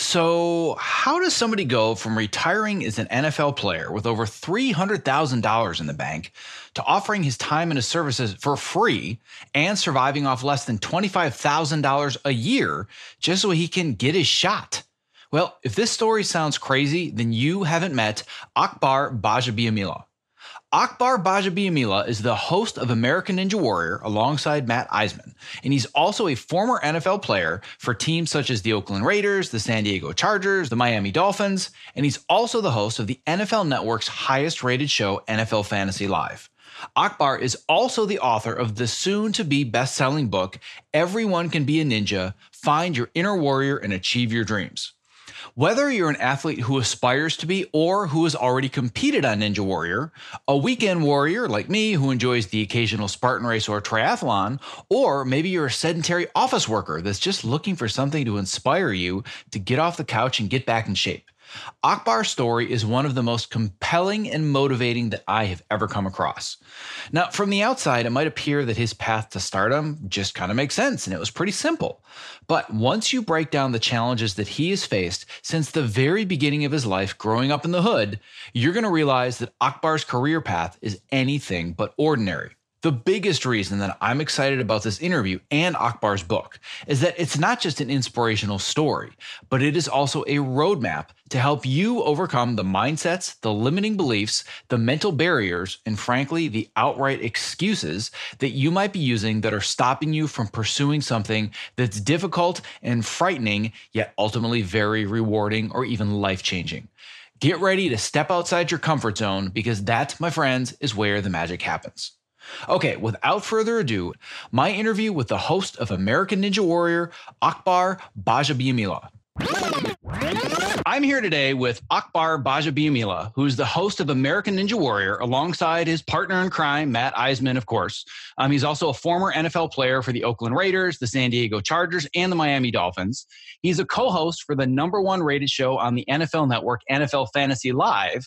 So, how does somebody go from retiring as an NFL player with over $300,000 in the bank to offering his time and his services for free and surviving off less than $25,000 a year just so he can get his shot? Well, if this story sounds crazy, then you haven't met Akbar Gbajabiamila. Akbar Gbajabiamila is the host of American Ninja Warrior alongside Matt Iseman, and he's also a former NFL player for teams such as the Oakland Raiders, the San Diego Chargers, the Miami Dolphins, and he's also the host of the NFL Network's highest rated show, NFL Fantasy Live. Akbar is also the author of the soon to be best selling book, Everyone Can Be a Ninja Find Your Inner Warrior and Achieve Your Dreams. Whether you're an athlete who aspires to be or who has already competed on Ninja Warrior, a weekend warrior like me who enjoys the occasional Spartan race or triathlon, or maybe you're a sedentary office worker that's just looking for something to inspire you to get off the couch and get back in shape. Akbar's story is one of the most compelling and motivating that I have ever come across. Now, from the outside, it might appear that his path to stardom just kind of makes sense and it was pretty simple. But once you break down the challenges that he has faced since the very beginning of his life growing up in the hood, you're going to realize that Akbar's career path is anything but ordinary. The biggest reason that I'm excited about this interview and Akbar's book is that it's not just an inspirational story, but it is also a roadmap to help you overcome the mindsets, the limiting beliefs, the mental barriers, and frankly, the outright excuses that you might be using that are stopping you from pursuing something that's difficult and frightening, yet ultimately very rewarding or even life changing. Get ready to step outside your comfort zone because that, my friends, is where the magic happens. Okay, without further ado, my interview with the host of American Ninja Warrior, Akbar Gbajabiamila. I'm here today with Akbar Gbajabiamila, who's the host of American Ninja Warrior, alongside his partner in crime, Matt Iseman, of course. Um, he's also a former NFL player for the Oakland Raiders, the San Diego Chargers, and the Miami Dolphins. He's a co host for the number one rated show on the NFL network, NFL Fantasy Live.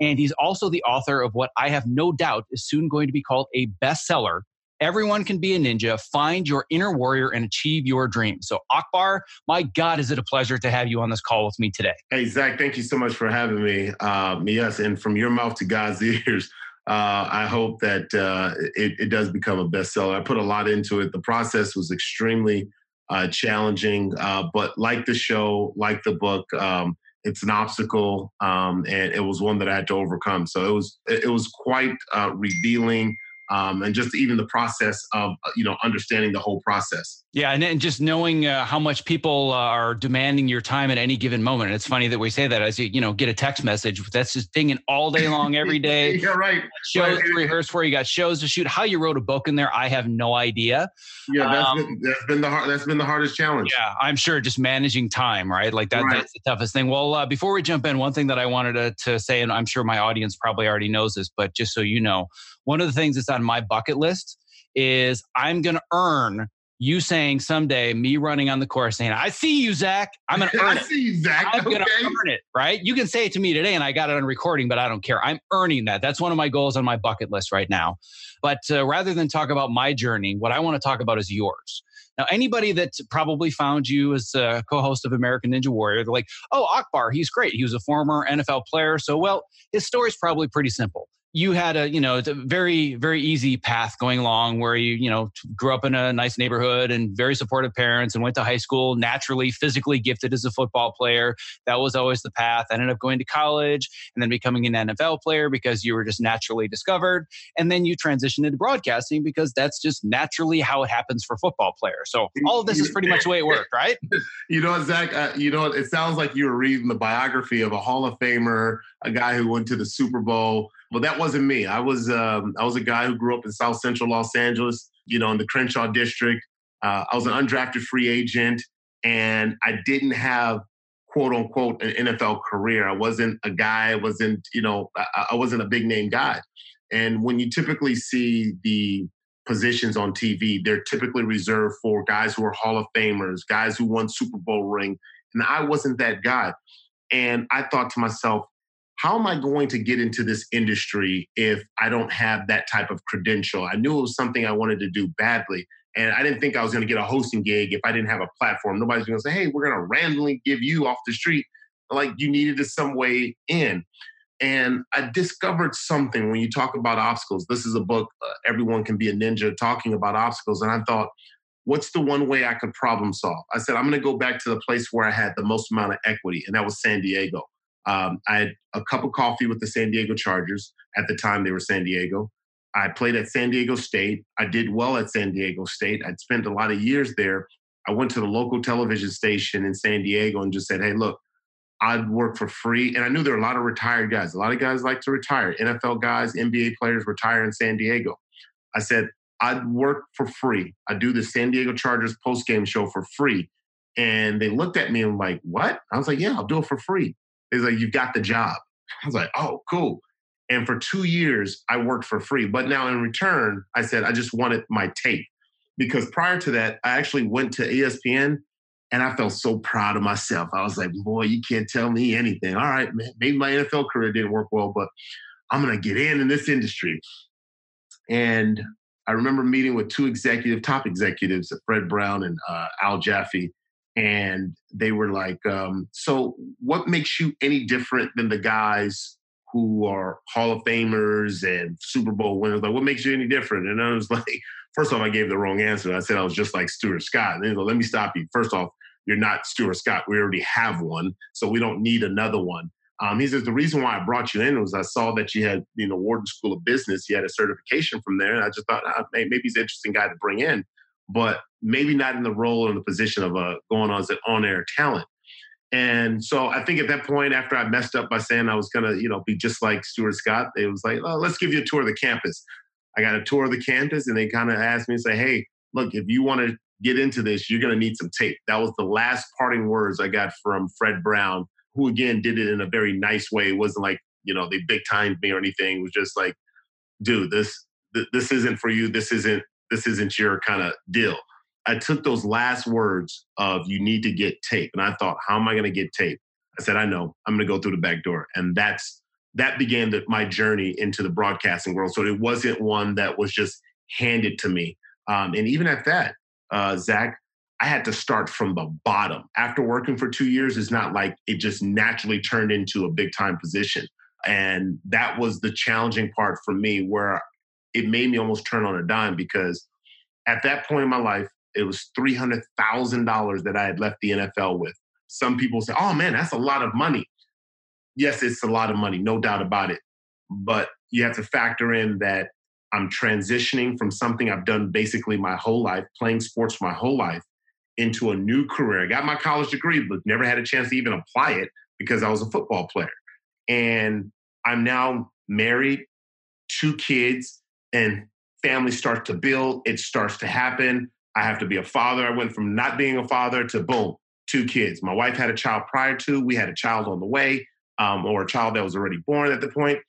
And he's also the author of what I have no doubt is soon going to be called a bestseller Everyone can be a ninja. Find your inner warrior and achieve your dreams. So, Akbar, my God, is it a pleasure to have you on this call with me today? Hey, Zach, thank you so much for having me. Um, yes, and from your mouth to God's ears, uh, I hope that uh, it, it, does become a bestseller. I put a lot into it. The process was extremely uh, challenging, uh, but like the show, like the book, um, it's an obstacle, um, and it was one that I had to overcome. So it was it was quite uh, revealing um, and just even the process of uh, you know understanding the whole process. Yeah, and, and just knowing uh, how much people uh, are demanding your time at any given moment. And it's funny that we say that as you you know get a text message that's just dinging all day long every day. yeah, right. Shows right. to rehearse for. You got shows to shoot. How you wrote a book in there, I have no idea. Yeah, that's, um, been, that's been the hard, that's been the hardest challenge. Yeah, I'm sure just managing time, right? Like that. Right. That's the toughest thing. Well, uh, before we jump in, one thing that I wanted to, to say, and I'm sure my audience probably already knows this, but just so you know, one of the things that's on my bucket list is I'm going to earn you saying someday me running on the course saying, I see you, Zach. I'm going to earn I see you, Zach. I'm okay. going to earn it, right? You can say it to me today and I got it on recording, but I don't care. I'm earning that. That's one of my goals on my bucket list right now. But uh, rather than talk about my journey, what I want to talk about is yours. Now, anybody that probably found you as a co-host of American Ninja Warrior, they're like, "Oh, Akbar, he's great. He was a former NFL player, so well, his story's probably pretty simple." You had a you know it's a very very easy path going along where you you know grew up in a nice neighborhood and very supportive parents and went to high school naturally physically gifted as a football player. That was always the path. I ended up going to college and then becoming an NFL player because you were just naturally discovered. And then you transitioned into broadcasting because that's just naturally how it happens for football players. So all of this is pretty much the way it worked right? You know Zach? Uh, you know it sounds like you were reading the biography of a Hall of Famer a guy who went to the Super Bowl well, that wasn't me. I was um, I was a guy who grew up in South Central Los Angeles, you know, in the Crenshaw district. Uh, I was an undrafted free agent, and I didn't have quote unquote an NFL career. I wasn't a guy. I wasn't you know I, I wasn't a big name guy. And when you typically see the positions on TV, they're typically reserved for guys who are Hall of Famers, guys who won Super Bowl ring, and I wasn't that guy. And I thought to myself, how am I going to get into this industry if I don't have that type of credential? I knew it was something I wanted to do badly. And I didn't think I was going to get a hosting gig if I didn't have a platform. Nobody's going to say, hey, we're going to randomly give you off the street. Like you needed some way in. And I discovered something when you talk about obstacles. This is a book, uh, Everyone Can Be a Ninja, talking about obstacles. And I thought, what's the one way I could problem solve? I said, I'm going to go back to the place where I had the most amount of equity, and that was San Diego. Um, I had a cup of coffee with the San Diego Chargers. At the time, they were San Diego. I played at San Diego State. I did well at San Diego State. I'd spent a lot of years there. I went to the local television station in San Diego and just said, hey, look, I'd work for free. And I knew there were a lot of retired guys. A lot of guys like to retire. NFL guys, NBA players retire in San Diego. I said, I'd work for free. I do the San Diego Chargers post game show for free. And they looked at me and like, what? I was like, yeah, I'll do it for free. He's like, you've got the job. I was like, oh, cool. And for two years, I worked for free. But now in return, I said, I just wanted my tape. Because prior to that, I actually went to ESPN and I felt so proud of myself. I was like, boy, you can't tell me anything. All right, man, maybe my NFL career didn't work well, but I'm going to get in in this industry. And I remember meeting with two executive, top executives, Fred Brown and uh, Al Jaffe, and they were like, um, "So, what makes you any different than the guys who are Hall of Famers and Super Bowl winners? Like, what makes you any different?" And I was like, first off, I gave the wrong answer. I said I was just like Stuart Scott. And they go, "Let me stop you. First off, you're not Stuart Scott. We already have one, so we don't need another one." Um, he says the reason why I brought you in was I saw that you had, you know, Wharton School of Business. You had a certification from there, and I just thought ah, maybe he's an interesting guy to bring in but maybe not in the role or the position of a going on as an on-air talent. And so I think at that point, after I messed up by saying I was gonna, you know, be just like Stuart Scott, it was like, oh, let's give you a tour of the campus. I got a tour of the campus, and they kind of asked me and say, hey, look, if you want to get into this, you're gonna need some tape. That was the last parting words I got from Fred Brown, who again did it in a very nice way. It wasn't like, you know, they big timed me or anything. It was just like, dude, this this isn't for you. This isn't this isn't your kind of deal. I took those last words of you need to get tape. And I thought, how am I going to get tape? I said, I know, I'm going to go through the back door. And that's that began the, my journey into the broadcasting world. So it wasn't one that was just handed to me. Um, and even at that, uh, Zach, I had to start from the bottom. After working for two years, it's not like it just naturally turned into a big time position. And that was the challenging part for me, where it made me almost turn on a dime because at that point in my life, it was $300,000 that I had left the NFL with. Some people say, oh man, that's a lot of money. Yes, it's a lot of money, no doubt about it. But you have to factor in that I'm transitioning from something I've done basically my whole life, playing sports my whole life, into a new career. I got my college degree, but never had a chance to even apply it because I was a football player. And I'm now married, two kids, and family starts to build. It starts to happen. I have to be a father. I went from not being a father to boom, two kids. My wife had a child prior to. We had a child on the way, um, or a child that was already born at the point.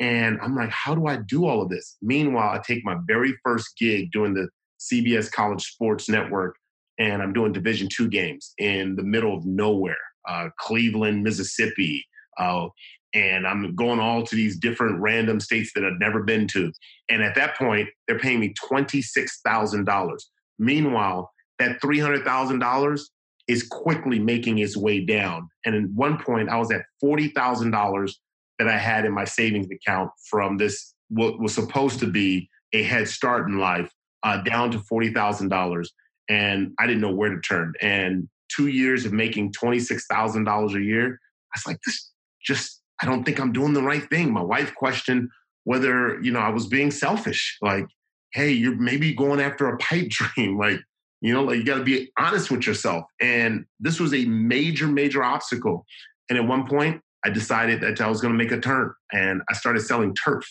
And I'm like, how do I do all of this? Meanwhile, I take my very first gig doing the CBS College Sports Network, and I'm doing Division two games in the middle of nowhere, uh, Cleveland, Mississippi. Uh, and I'm going all to these different random states that I've never been to. And at that point, they're paying me $26,000. Meanwhile, that $300,000 is quickly making its way down. And at one point, I was at $40,000 that I had in my savings account from this, what was supposed to be a head start in life, uh, down to $40,000. And I didn't know where to turn. And two years of making $26,000 a year, I was like, this just, I don't think I'm doing the right thing. My wife questioned whether, you know, I was being selfish. Like, hey, you're maybe going after a pipe dream. Like, you know, like you got to be honest with yourself. And this was a major, major obstacle. And at one point, I decided that I was going to make a turn and I started selling turf.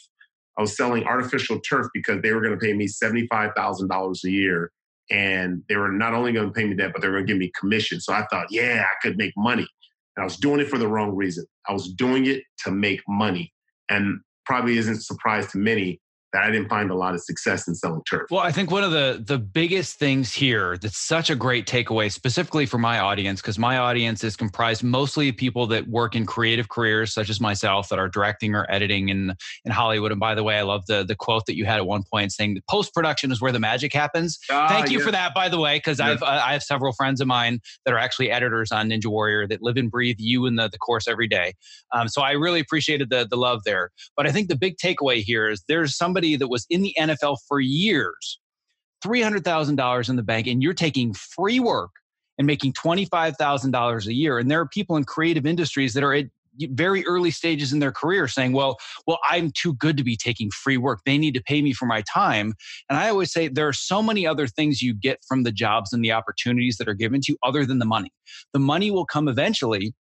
I was selling artificial turf because they were going to pay me $75,000 a year. And they were not only going to pay me that, but they were going to give me commission. So I thought, yeah, I could make money. And I was doing it for the wrong reason. I was doing it to make money. And probably isn't a surprise to many I didn't find a lot of success in selling turf. Well, I think one of the the biggest things here that's such a great takeaway, specifically for my audience, because my audience is comprised mostly of people that work in creative careers, such as myself, that are directing or editing in in Hollywood. And by the way, I love the the quote that you had at one point saying that post production is where the magic happens. Uh, Thank you yeah. for that, by the way, because yeah. I've I have several friends of mine that are actually editors on Ninja Warrior that live and breathe you in the the course every day. Um, so I really appreciated the the love there. But I think the big takeaway here is there's somebody somebody that was in the NFL for years, $300,000 in the bank, and you're taking free work and making $25,000 a year. And there are people in creative industries that are at very early stages in their career saying, well, well, I'm too good to be taking free work. They need to pay me for my time. And I always say there are so many other things you get from the jobs and the opportunities that are given to you other than the money. The money will come eventually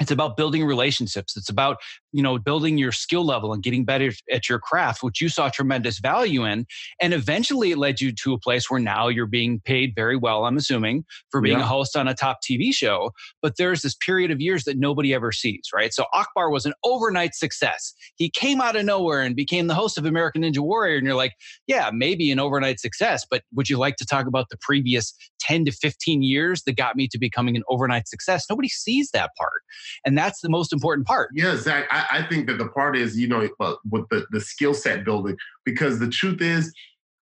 it's about building relationships it's about you know building your skill level and getting better at your craft which you saw tremendous value in. And eventually it led you to a place where now you're being paid very well i'm assuming for being yeah. a host on a top tv show. But there's this period of years that nobody ever sees right? So akbar was an overnight success. He came out of nowhere and became the host of american ninja warrior and you're like yeah maybe an overnight success but would you like to talk about the previous 10 to 15 years that got me to becoming an overnight success? Nobody sees that part. And that's the most important part. Yeah, Zach, I, I think that the part is, you know, uh, with the, the skill set building, because the truth is,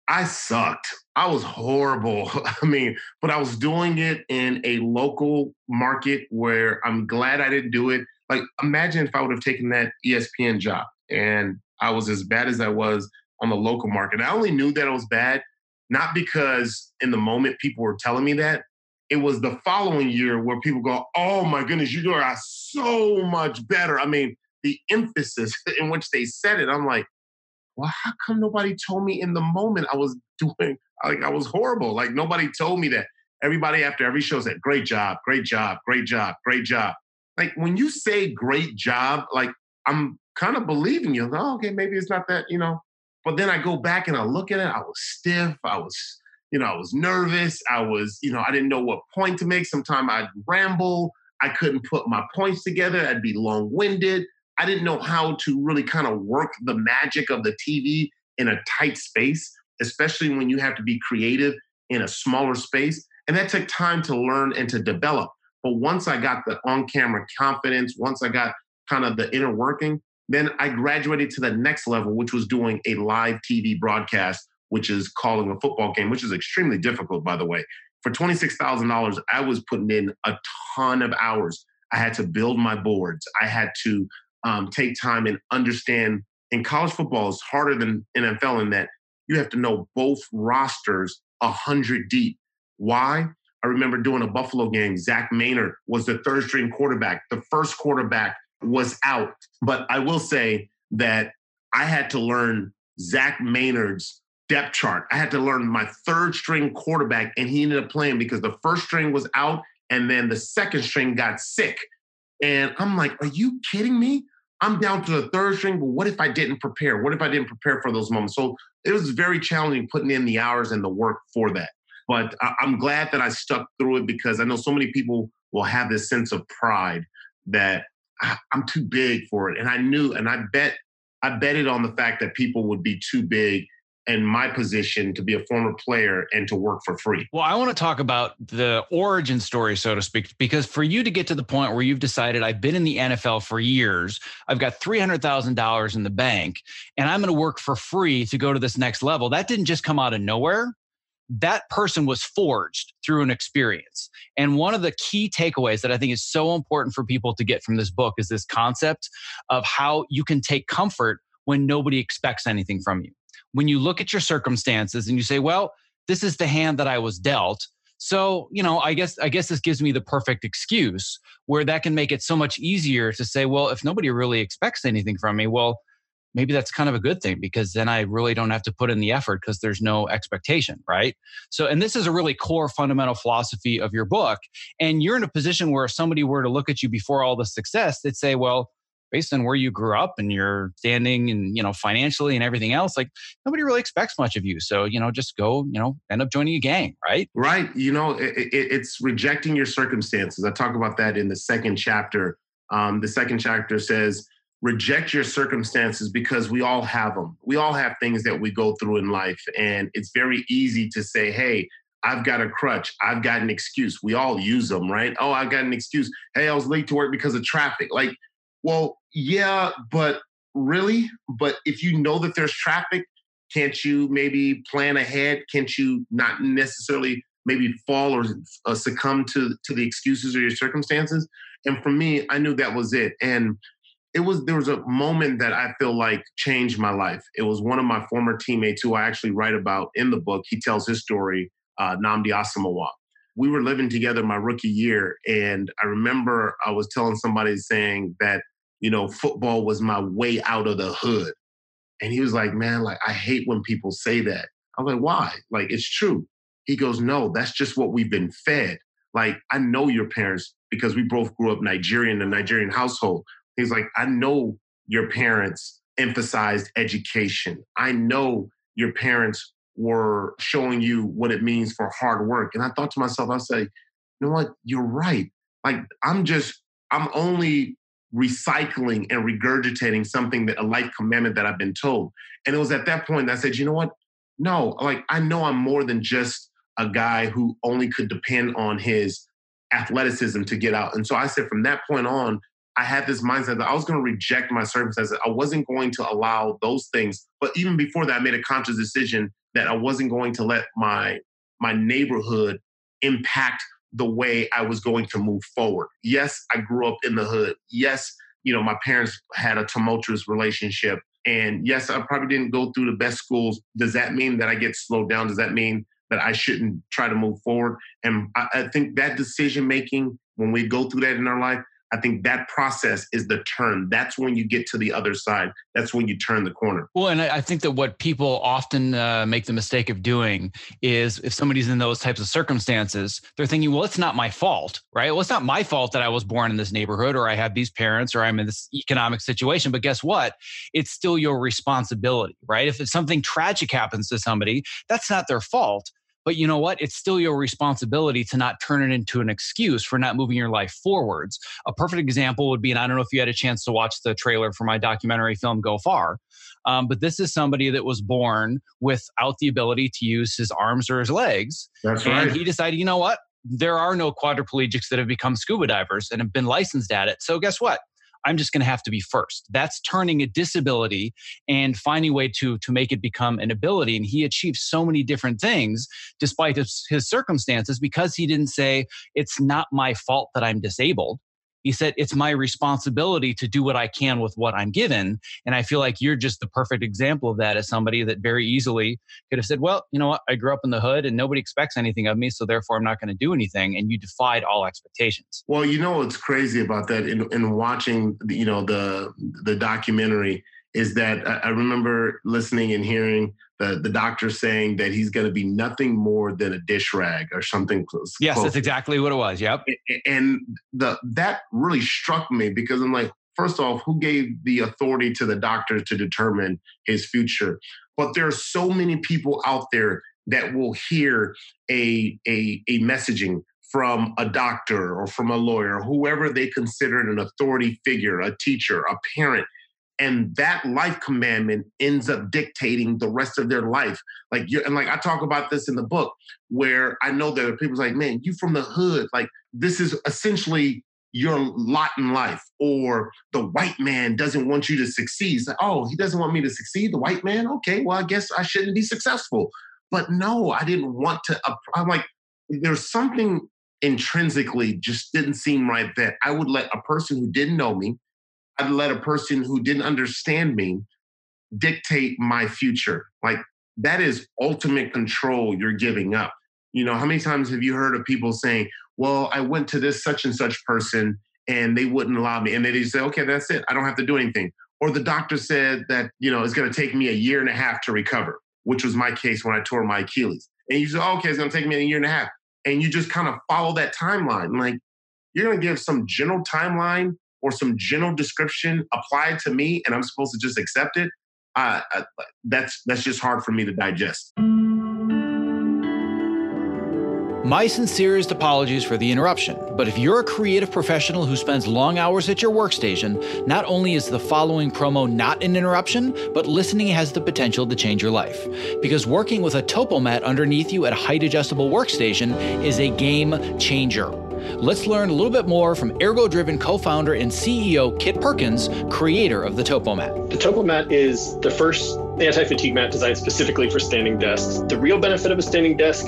I sucked. I was horrible. I mean, but I was doing it in a local market where I'm glad I didn't do it. Like, imagine if I would have taken that ESPN job and I was as bad as I was on the local market. I only knew that I was bad, not because in the moment people were telling me that, it was the following year where people go, "Oh my goodness, you are so much better." I mean, the emphasis in which they said it, I'm like, "Well, how come nobody told me in the moment I was doing like I was horrible? Like nobody told me that." Everybody after every show said, "Great job, great job, great job, great job." Like when you say "great job," like I'm kind of believing you. oh, okay, maybe it's not that, you know. But then I go back and I look at it. I was stiff. I was you know, I was nervous. I was, you know, I didn't know what point to make. Sometimes I'd ramble. I couldn't put my points together. I'd be long winded. I didn't know how to really kind of work the magic of the TV in a tight space, especially when you have to be creative in a smaller space. And that took time to learn and to develop. But once I got the on camera confidence, once I got kind of the inner working, then I graduated to the next level, which was doing a live TV broadcast which is calling a football game, which is extremely difficult, by the way. For $26,000, I was putting in a ton of hours. I had to build my boards. I had to um, take time and understand. And college football is harder than NFL in that you have to know both rosters a hundred deep. Why? I remember doing a Buffalo game. Zach Maynard was the third string quarterback. The first quarterback was out. But I will say that I had to learn Zach Maynard's depth chart. I had to learn my third string quarterback, and he ended up playing because the first string was out, and then the second string got sick. And I'm like, are you kidding me? I'm down to the third string, but what if I didn't prepare? What if I didn't prepare for those moments? So it was very challenging putting in the hours and the work for that. But I'm glad that I stuck through it because I know so many people will have this sense of pride that I'm too big for it. And I knew, and I bet, I betted on the fact that people would be too big in my position to be a former player and to work for free. Well, I want to talk about the origin story, so to speak, because for you to get to the point where you've decided I've been in the NFL for years, I've got $300,000 in the bank, and I'm going to work for free to go to this next level, that didn't just come out of nowhere. That person was forged through an experience. And one of the key takeaways that I think is so important for people to get from this book is this concept of how you can take comfort when nobody expects anything from you when you look at your circumstances and you say, well, this is the hand that I was dealt. So, you know, I guess I guess this gives me the perfect excuse where that can make it so much easier to say, well, if nobody really expects anything from me, well, maybe that's kind of a good thing because then I really don't have to put in the effort because there's no expectation, right? So, and this is a really core fundamental philosophy of your book. And you're in a position where if somebody were to look at you before all the success, they'd say, well, based on where you grew up and your standing and you know financially and everything else like nobody really expects much of you so you know just go you know end up joining a gang right right you know it, it, it's rejecting your circumstances i talk about that in the second chapter um, the second chapter says reject your circumstances because we all have them we all have things that we go through in life and it's very easy to say hey I've got a crutch. I've got an excuse. We all use them, right? Oh, I've got an excuse. Hey, I was late to work because of traffic. Like, well, yeah, but really? But if you know that there's traffic, can't you maybe plan ahead? Can't you not necessarily maybe fall or uh, succumb to to the excuses or your circumstances? And for me, I knew that was it. And it was there was a moment that I feel like changed my life. It was one of my former teammates who I actually write about in the book. He tells his story, uh, Nnamdi Asomugha. We were living together my rookie year, and I remember I was telling somebody saying that you know, football was my way out of the hood. And he was like, man, like, I hate when people say that. I'm like, why? Like, it's true. He goes, no, that's just what we've been fed. Like, I know your parents because we both grew up Nigerian, a Nigerian household. He's like, I know your parents emphasized education. I know your parents were showing you what it means for hard work. And I thought to myself, I say, you know what? You're right. Like, I'm just, I'm only recycling and regurgitating something that a life commandment that I've been told. And it was at that point that I said, you know what? No, like I know I'm more than just a guy who only could depend on his athleticism to get out. And so I said, from that point on, I had this mindset that I was going to reject my circumstances. I wasn't going to allow those things. But even before that, I made a conscious decision that I wasn't going to let my my neighborhood impact the way I was going to move forward. Yes, I grew up in the hood. Yes, you know, my parents had a tumultuous relationship. And yes, I probably didn't go through the best schools. Does that mean that I get slowed down? Does that mean that I shouldn't try to move forward? And I, I think that decision making, when we go through that in our life, I think that process is the turn. That's when you get to the other side. That's when you turn the corner. Well, and I think that what people often uh, make the mistake of doing is if somebody's in those types of circumstances, they're thinking, well, it's not my fault, right? Well, it's not my fault that I was born in this neighborhood or I have these parents or I'm in this economic situation. But guess what? It's still your responsibility, right? If something tragic happens to somebody, that's not their fault. But you know what? It's still your responsibility to not turn it into an excuse for not moving your life forwards. A perfect example would be, and I don't know if you had a chance to watch the trailer for my documentary film Go Far, um, but this is somebody that was born without the ability to use his arms or his legs. That's and right. he decided, you know what? There are no quadriplegics that have become scuba divers and have been licensed at it. So guess what? I'm just going to have to be first. That's turning a disability and finding a way to, to make it become an ability. And he achieved so many different things despite his, his circumstances because he didn't say, it's not my fault that I'm disabled. He said, It's my responsibility to do what I can with what I'm given. And I feel like you're just the perfect example of that as somebody that very easily could have said, Well, you know what? I grew up in the hood and nobody expects anything of me. So therefore, I'm not going to do anything. And you defied all expectations. Well, you know what's crazy about that in, in watching, you know, the, the documentary is that I remember listening and hearing the, the doctor saying that he's going to be nothing more than a dish rag or something close. Yes, close. that's exactly what it was. Yep. And the that really struck me because I'm like, first off, who gave the authority to the doctor to determine his future? But there are so many people out there that will hear a, a, a messaging from a doctor or from a lawyer, whoever they considered an authority figure, a teacher, a parent, and that life commandment ends up dictating the rest of their life. Like you and like I talk about this in the book, where I know that people's like, man, you from the hood, like this is essentially your lot in life, or the white man doesn't want you to succeed. Like, oh, he doesn't want me to succeed. The white man, okay, well, I guess I shouldn't be successful. But no, I didn't want to. I'm like, there's something intrinsically just didn't seem right that I would let a person who didn't know me, I'd let a person who didn't understand me dictate my future. Like that is ultimate control you're giving up. You know, how many times have you heard of people saying, Well, I went to this such and such person and they wouldn't allow me. And then they say, Okay, that's it. I don't have to do anything. Or the doctor said that, you know, it's going to take me a year and a half to recover, which was my case when I tore my Achilles. And you say, oh, Okay, it's going to take me a year and a half and you just kind of follow that timeline. Like you're going to give some general timeline or some general description applied to me, and I'm supposed to just accept it. Uh, that's that's just hard for me to digest. My sincerest apologies for the interruption, but if you're a creative professional who spends long hours at your workstation, not only is the following promo not an interruption, but listening has the potential to change your life. Because working with a Topomat underneath you at a height adjustable workstation is a game changer. Let's learn a little bit more from Ergodriven co founder and CEO Kit Perkins, creator of the Topomat. The Topomat is the first anti fatigue mat designed specifically for standing desks. The real benefit of a standing desk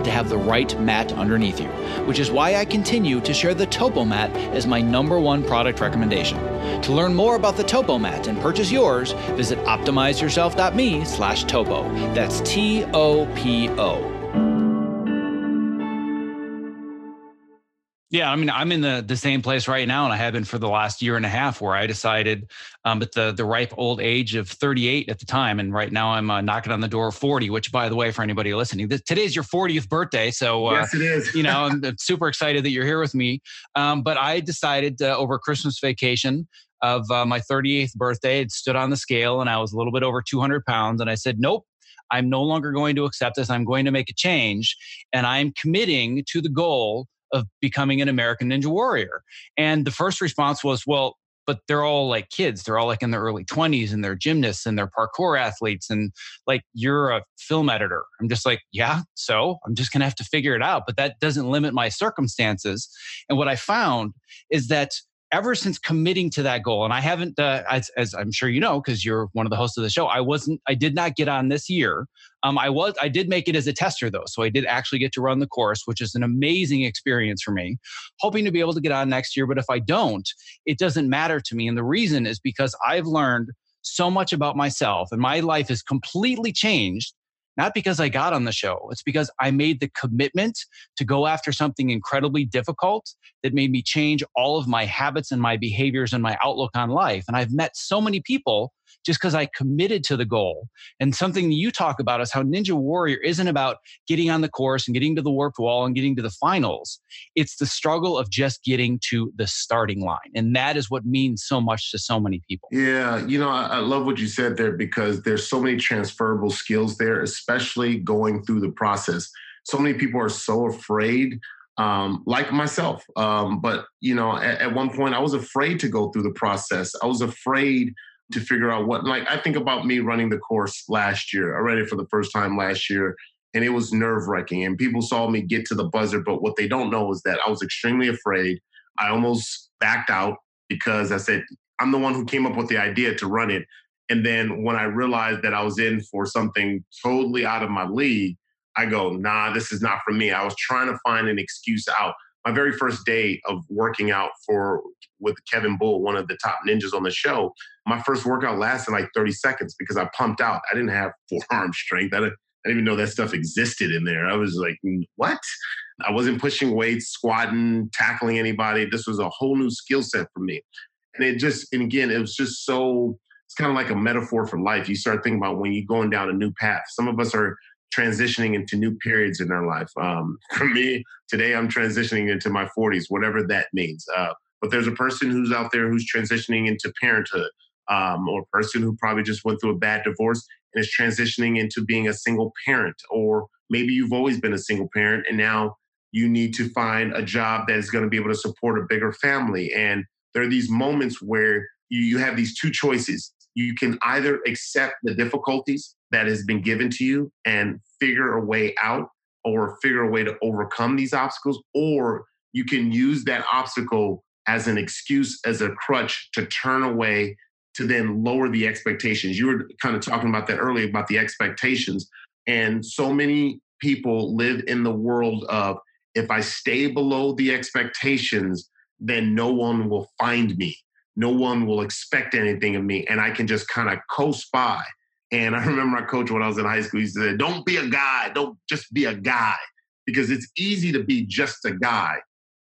to have the right mat underneath you, which is why I continue to share the Topo Mat as my number one product recommendation. To learn more about the Topo Mat and purchase yours, visit optimizeyourself.me slash topo. That's T-O-P-O. Yeah, I mean, I'm in the the same place right now, and I have been for the last year and a half, where I decided um, at the the ripe old age of 38 at the time, and right now I'm uh, knocking on the door of 40. Which, by the way, for anybody listening, this, today's your 40th birthday, so uh, yes, it is. you know, I'm super excited that you're here with me. Um, but I decided uh, over Christmas vacation of uh, my 38th birthday, it stood on the scale, and I was a little bit over 200 pounds, and I said, nope. I'm no longer going to accept this. I'm going to make a change. And I'm committing to the goal of becoming an American Ninja Warrior. And the first response was, well, but they're all like kids. They're all like in their early 20s and they're gymnasts and they're parkour athletes. And like, you're a film editor. I'm just like, yeah, so I'm just going to have to figure it out. But that doesn't limit my circumstances. And what I found is that ever since committing to that goal, and I haven't, uh, as, as, I'm sure you know, because you're one of the hosts of the show, I wasn't, I did not get on this year. Um, I was, I did make it as a tester though, so I did actually get to run the course, which is an amazing experience for me. Hoping to be able to get on next year, but if I don't, it doesn't matter to me, and the reason is because I've learned so much about myself, and my life is completely changed not because I got on the show. It's because I made the commitment to go after something incredibly difficult that made me change all of my habits and my behaviors and my outlook on life. And I've met so many people just because I committed to the goal. And something you talk about is how Ninja Warrior isn't about getting on the course and getting to the warped wall and getting to the finals. It's the struggle of just getting to the starting line. And that is what means so much to so many people. Yeah. You know, I, I love what you said there because there's so many transferable skills there, especially going through the process. So many people are so afraid um, like myself. Um, but you know, at, at, one point, I was afraid to go through the process. I was afraid to figure out what like I think about me running the course last year. I ran it for the first time last year and it was nerve wracking. And people saw me get to the buzzer, but what they don't know is that I was extremely afraid. I almost backed out because I said, I'm the one who came up with the idea to run it. And then when I realized that I was in for something totally out of my league, I go, nah, this is not for me. I was trying to find an excuse out my very first day of working out for with Kevin Bull, one of the top ninjas on the show, my first workout lasted like 30 seconds because I pumped out. I didn't have forearm strength. I didn't, I didn't even know that stuff existed in there. I was like, what? I wasn't pushing weights, squatting, tackling anybody. This was a whole new skill set for me. And it just, and again, it was just so, it's kind of like a metaphor for life. You start thinking about when you're going down a new path. Some of us are transitioning into new periods in their life. Um, for me, today I'm transitioning into my 40s, whatever that means. Uh, but there's a person who's out there who's transitioning into parenthood, um, or a person who probably just went through a bad divorce and is transitioning into being a single parent, or maybe you've always been a single parent and now you need to find a job that is going to be able to support a bigger family. And there are these moments where you, you have these two choices. You can either accept the difficulties that has been given to you and figure a way out or figure a way to overcome these obstacles, or you can use that obstacle as an excuse, as a crutch to turn away to then lower the expectations. You were kind of talking about that earlier about the expectations. And so many people live in the world of if I stay below the expectations, then no one will find me. No one will expect anything of me. And I can just kind of coast by. And I remember my coach when I was in high school, he said, Don't be a guy, don't just be a guy. Because it's easy to be just a guy.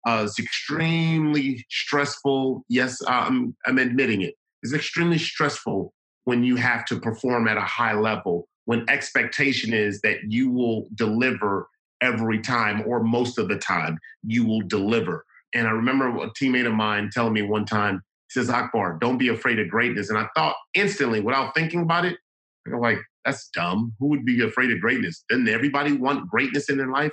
Uh, it's extremely stressful. Yes, I'm, I'm admitting it. It's extremely stressful when you have to perform at a high level, when expectation is that you will deliver every time or most of the time, you will deliver. And I remember a teammate of mine telling me one time, he says, Akbar, don't be afraid of greatness. And I thought instantly, without thinking about it, Go like, that's dumb. Who would be afraid of greatness? Doesn't everybody want greatness in their life?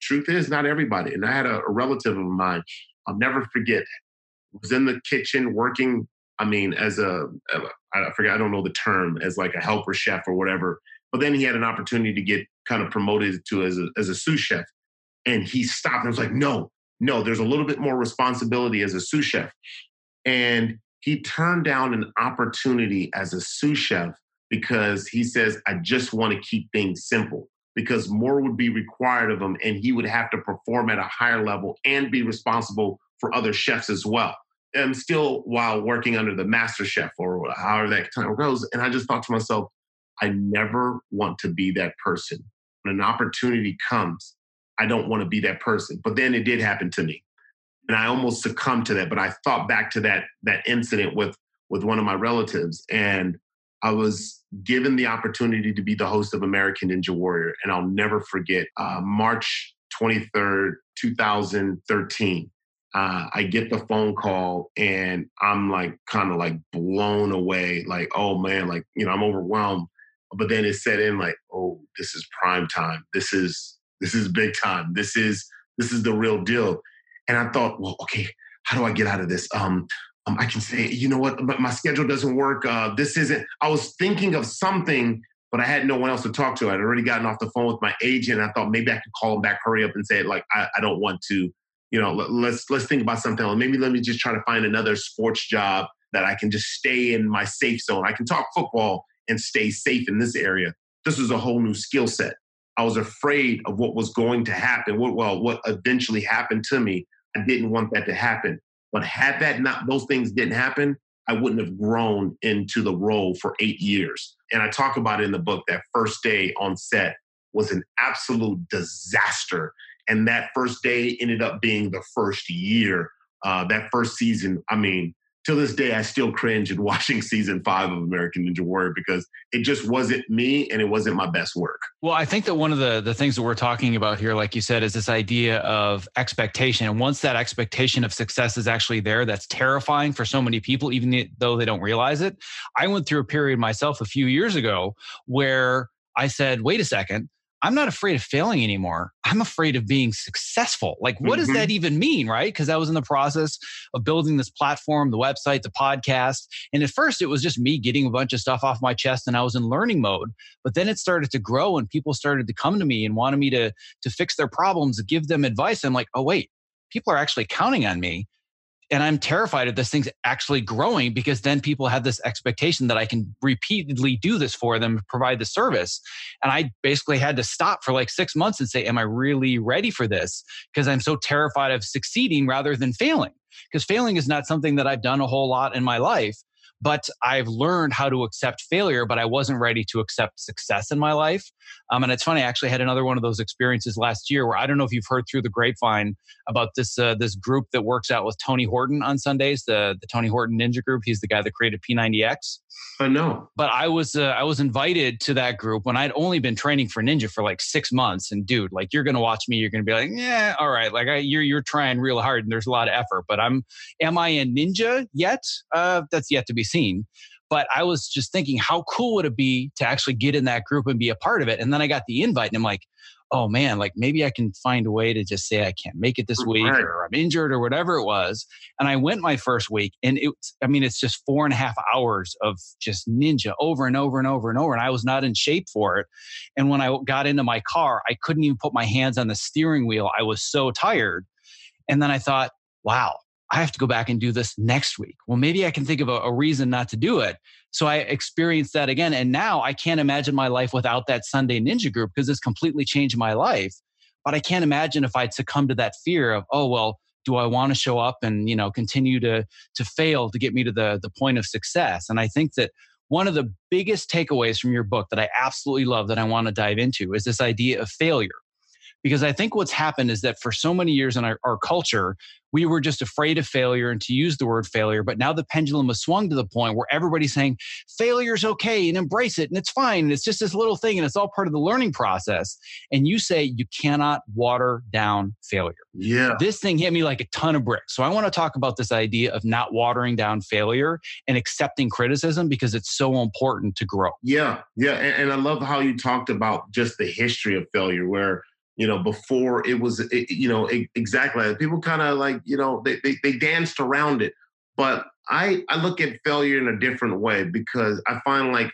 Truth is, not everybody. And I had a, a relative of mine, I'll never forget, was in the kitchen working, I mean, as a, I forget, I don't know the term, as like a helper chef or whatever. But then he had an opportunity to get kind of promoted to as a, as a sous chef. And he stopped and was like, no, no, there's a little bit more responsibility as a sous chef. And he turned down an opportunity as a sous chef because he says, I just want to keep things simple because more would be required of him and he would have to perform at a higher level and be responsible for other chefs as well. And still while working under the master chef or however that time goes. And I just thought to myself, I never want to be that person. When an opportunity comes, I don't want to be that person. But then it did happen to me. And I almost succumbed to that. But I thought back to that that incident with with one of my relatives. And I was given the opportunity to be the host of American Ninja Warrior, and I'll never forget uh, March 23rd, 2013. Uh, I get the phone call and I'm like kind of like blown away, like, oh man, like, you know, I'm overwhelmed. But then it set in like, oh, this is prime time. This is this is big time. This is this is the real deal. And I thought, well, okay, how do I get out of this? Um, um, I can say, you know what, but my schedule doesn't work. Uh, this isn't. I was thinking of something, but I had no one else to talk to. I'd already gotten off the phone with my agent. I thought maybe I could call him back, hurry up, and say like, I, I don't want to. You know, let, let's let's think about something. Maybe let me just try to find another sports job that I can just stay in my safe zone. I can talk football and stay safe in this area. This was a whole new skill set. I was afraid of what was going to happen. What, well, what eventually happened to me. I didn't want that to happen. But had that not those things didn't happen, I wouldn't have grown into the role for eight years. And I talk about it in the book that first day on set was an absolute disaster. And that first day ended up being the first year. Uh, that first season, I mean, to this day, I still cringe at watching season five of American Ninja Warrior because it just wasn't me and it wasn't my best work. Well, I think that one of the the things that we're talking about here, like you said, is this idea of expectation. And once that expectation of success is actually there, that's terrifying for so many people, even though they don't realize it. I went through a period myself a few years ago where I said, wait a second, I'm not afraid of failing anymore. I'm afraid of being successful. Like, what mm-hmm. does that even mean? Right. Because I was in the process of building this platform, the website, the podcast. And at first, it was just me getting a bunch of stuff off my chest and I was in learning mode. But then it started to grow and people started to come to me and wanted me to, to fix their problems, give them advice. I'm like, oh, wait, people are actually counting on me and I'm terrified of this thing's actually growing because then people have this expectation that I can repeatedly do this for them, provide the service. And I basically had to stop for like six months and say, Am I really ready for this? Because I'm so terrified of succeeding rather than failing. Because failing is not something that I've done a whole lot in my life but I've learned how to accept failure, but I wasn't ready to accept success in my life. Um, and it's funny, I actually had another one of those experiences last year where I don't know if you've heard through the grapevine about this uh, this group that works out with Tony Horton on Sundays, the the Tony Horton Ninja Group. He's the guy that created P90X. I know. But I was uh, I was invited to that group when I'd only been training for Ninja for like six months. And dude, like you're gonna watch me, you're gonna be like, yeah, all right, like I, you're you're trying real hard and there's a lot of effort. But I'm, am I a ninja yet? Uh, that's yet to be seen. But I was just thinking, how cool would it be to actually get in that group and be a part of it? And then I got the invite, and I'm like, oh man, like maybe I can find a way to just say I can't make it this week or I'm injured or whatever it was. And I went my first week and it's, I mean, it's just four and a half hours of just ninja over and over and over and over. And I was not in shape for it. And when I got into my car, I couldn't even put my hands on the steering wheel. I was so tired. And then I thought, wow, I have to go back and do this next week. Well, maybe I can think of a, a, reason not to do it. So I experienced that again. And now I can't imagine my life without that Sunday Ninja group because it's completely changed my life. But I can't imagine if I'd succumb to that fear of, oh, well, do I want to show up and, you know, continue to, to fail to get me to the, the point of success? And I think that one of the biggest takeaways from your book that I absolutely love that I want to dive into is this idea of failure because I think what's happened is that for so many years in our, our culture, we were just afraid of failure and to use the word failure. But now the pendulum has swung to the point where everybody's saying failure is okay and embrace it and it's fine. And it's just this little thing and it's all part of the learning process. And you say you cannot water down failure. Yeah. This thing hit me like a ton of bricks. So I want to talk about this idea of not watering down failure and accepting criticism because it's so important to grow. Yeah. Yeah. And, and I love how you talked about just the history of failure where you know, before it was, eh, eh, you know, exactly. People kind of like, you know, they, they, they danced around it. But I, I look at failure in a different way because I find like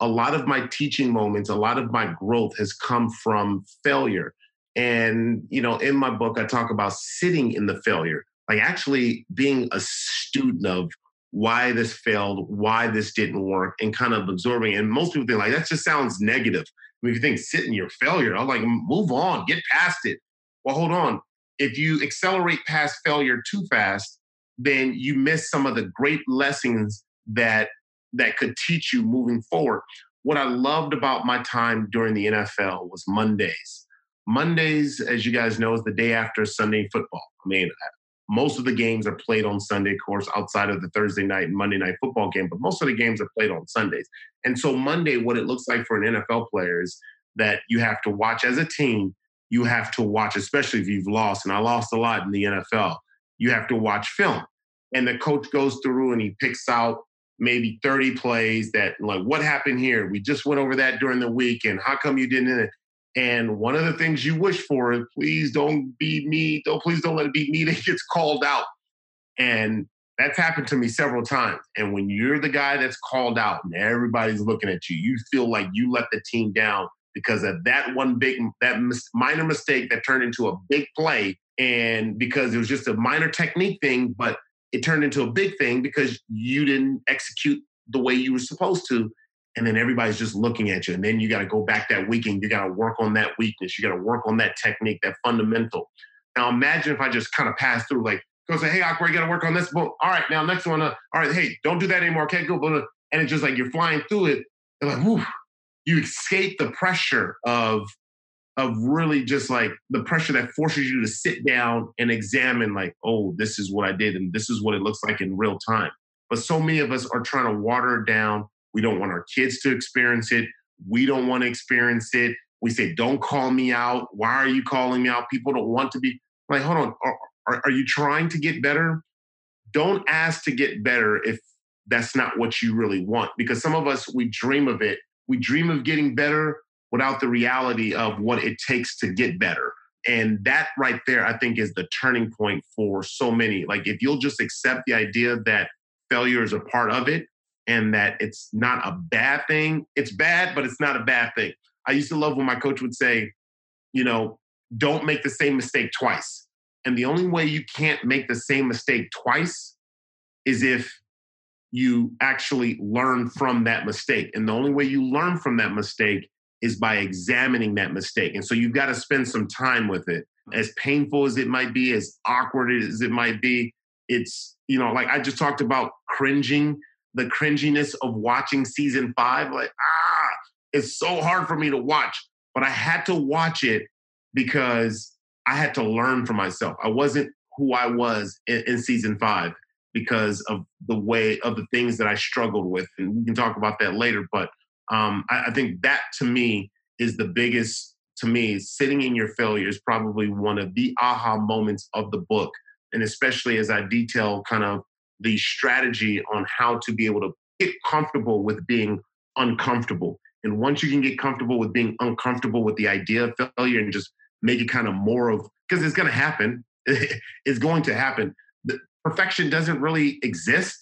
a lot of my teaching moments, a lot of my growth has come from failure. And, you know, in my book, I talk about sitting in the failure, like actually being a student of why this failed, why this didn't work, and kind of absorbing. And most people think like that just sounds negative. Mean, if you think sit in your failure, I'm like, move on, get past it. Well, hold on. If you accelerate past failure too fast, then you miss some of the great lessons that that could teach you moving forward. What I loved about my time during the NFL was Mondays. Mondays, as you guys know, is the day after Sunday football. I mean, most of the games are played on Sunday, of course, outside of the Thursday night and Monday night football game, but most of the games are played on Sundays. And so, Monday, what it looks like for an NFL player is that you have to watch as a team, you have to watch, especially if you've lost, and I lost a lot in the NFL, you have to watch film. And the coach goes through and he picks out maybe 30 plays that, like, what happened here? We just went over that during the week, and how come you didn't? And one of the things you wish for is please don't be me. Don't please don't let it be me that gets called out. And that's happened to me several times. And when you're the guy that's called out and everybody's looking at you, you feel like you let the team down because of that one big, that minor mistake that turned into a big play. And because it was just a minor technique thing, but it turned into a big thing because you didn't execute the way you were supposed to and then everybody's just looking at you. And then you got to go back that weekend. You got to work on that weakness. You got to work on that technique, that fundamental. Now imagine if I just kind of pass through, like, He'll say, hey, Aqua, you got to work on this. Boom. All right, now next one. Uh, all right, hey, don't do that anymore. Okay, go. Blah, And it's just like you're flying through it. And like, whew, you escape the pressure of of really just like the pressure that forces you to sit down and examine like oh this is what i did and this is what it looks like in real time but so many of us are trying to water it down we don't want our kids to experience it. We don't want to experience it. We say don't call me out. Why are you calling me out? People don't want to be like hold on. Are, are, are you trying to get better? Don't ask to get better if that's not what you really want because some of us we dream of it. We dream of getting better without the reality of what it takes to get better. And that right there, I think, is the turning point for so many. Like, if you'll just accept the idea that failure is a part of it and that it's not a bad thing, it's bad, but it's not a bad thing. I used to love when my coach would say, you know, don't make the same mistake twice. And the only way you can't make the same mistake twice is if you actually learn from that mistake. And the only way you learn from that mistake is by examining that mistake. And so you've got to spend some time with it. As painful as it might be, as awkward as it might be, it's, you know, like I just talked about cringing, the cringiness of watching season five. Like, ah, it's so hard for me to watch. But I had to watch it because I had to learn for myself. I wasn't who I was in, in season five because of the way of the things that I struggled with. And we can talk about that later. But um, I, I think that to me is the biggest, to me, sitting in your failure is probably one of the aha moments of the book. And especially as I detail kind of the strategy on how to be able to get comfortable with being uncomfortable. And once you can get comfortable with being uncomfortable with the idea of failure and just make it kind of more of, because it's going to happen, it's going to happen perfection doesn't really exist.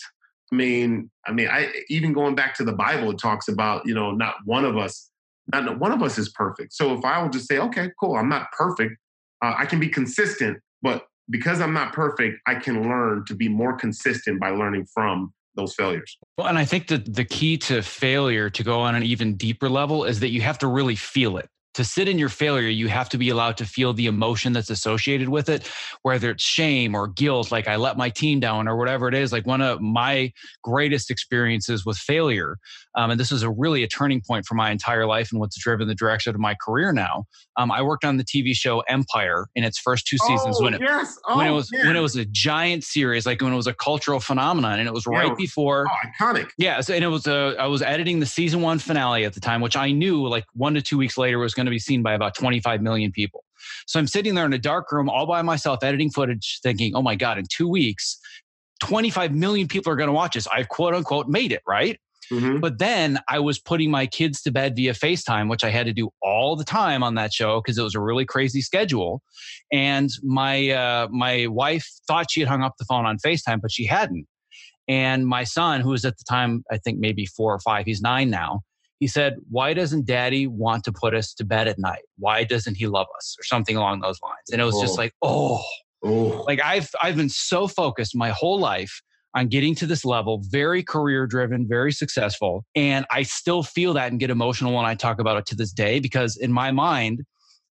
I mean, I mean, I even going back to the Bible, it talks about you know not one of us, not one of us is perfect. So if I will just say, okay, cool, I'm not perfect, uh, I can be consistent, but because I'm not perfect, I can learn to be more consistent by learning from those failures. Well, and I think that the key to failure to go on an even deeper level is that you have to really feel it to sit in your failure, you have to be allowed to feel the emotion that's associated with it, whether it's shame or guilt, like I let my team down or whatever it is. Like one of my greatest experiences with failure, um, and this is a really a turning point for my entire life and what's driven the direction of my career now. Um, I worked on the TV show Empire in its first two seasons oh, when it yes. oh, when it was yeah. when it was a giant series, like when it was a cultural phenomenon, and it was yeah. right before oh, iconic. Yeah, so, and it was a I was editing the season one finale at the time, which I knew like one to two weeks later was going to be seen by about 25 million people. So I'm sitting there in a dark room all by myself editing footage, thinking, oh my God, in two weeks, 25 million people are going to watch this. I've quote unquote made it, right? Mm-hmm. But then I was putting my kids to bed via FaceTime, which I had to do all the time on that show because it was a really crazy schedule. And my uh, my wife thought she had hung up the phone on FaceTime, but she hadn't. And my son, who was at the time, I think maybe four or five, he's nine now, he said, Why doesn't daddy want to put us to bed at night? Why doesn't he love us? Or something along those lines. And it was oh. just like, oh, oh, like I've I've been so focused my whole life on getting to this level, very career driven, very successful. And I still feel that and get emotional when I talk about it to this day because in my mind,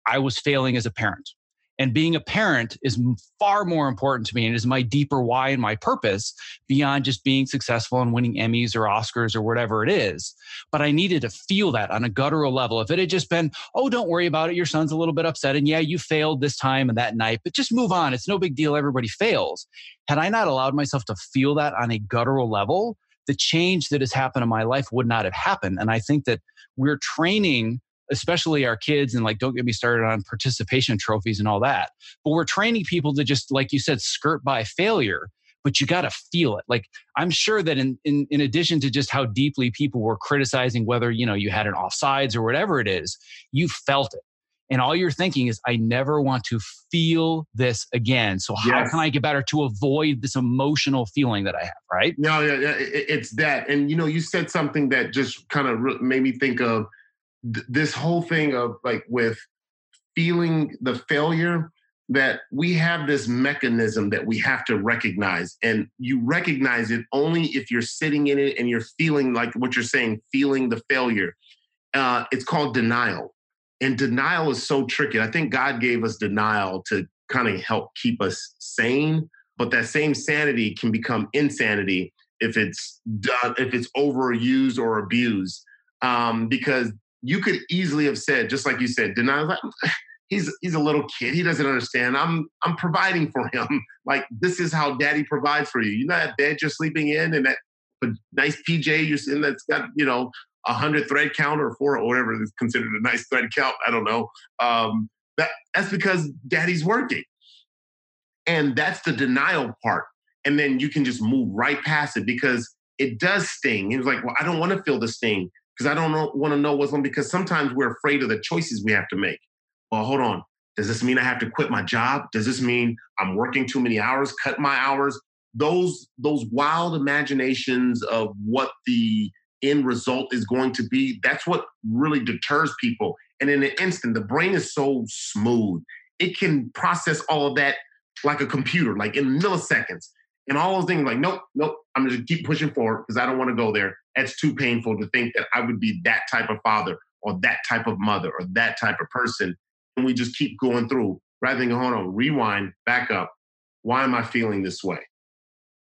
I was failing as a parent. And being a parent is far more important to me and is my deeper why and my purpose beyond just being successful and winning Emmys or Oscars or whatever it is. But I needed to feel that on a guttural level. If it had just been, oh, don't worry about it, your son's a little bit upset, and yeah, you failed this time and that night, but just move on. It's no big deal. Everybody fails. Had I not allowed myself to feel that on a guttural level, the change that has happened in my life would not have happened. And I think that we're training especially our kids and like don't get me started on participation trophies and all that but we're training people to just like you said skirt by failure but you got to feel it. Like i'm sure that in, in in addition to just how deeply people were criticizing whether you know you had an offsides or whatever it is you felt it. And all you're thinking is i never want to feel this again so how yes. can i get better to avoid this emotional feeling that i have right? No yeah, yeah it's that and you know you said something that just kind of made me think of th- this whole thing of like with feeling the failure that we have this mechanism that we have to recognize and you recognize it only if you're sitting in it and you're feeling like what you're saying feeling the failure. Uh, it's called denial and denial is so tricky. I think god gave us denial to kind of help keep us sane but that same sanity can become insanity if it's done if it's overused or abused um, because you could easily have said just like you said denial he's he's a little kid. He doesn't understand. I'm i'm providing for him. Like this is how daddy provides for you. You know that bed you're sleeping in and that nice pj you're in that's got you know a hundred thread count or four or whatever is considered a nice thread count. I don't know. Um, that that's because daddy's working. And that's the denial part. And then you can just move right past it because it does sting. He was like, well, I don't want to feel the sting because I don't want to know what's going on because sometimes we're afraid of the choices we have to make. Well, hold on. Does this mean I have to quit my job? Does this mean I'm working too many hours, cut my hours? Those those wild imaginations of what the end result is going to be, that's what really deters people. And in an instant, the brain is so smooth. It can process all of that like a computer, like in milliseconds and all those things like nope nope i'm gonna keep pushing forward because i don't want to go there it's too painful to think that i would be that type of father or that type of mother or that type of person. And we just keep going through rather than hold on rewind back up. Why am i feeling this way?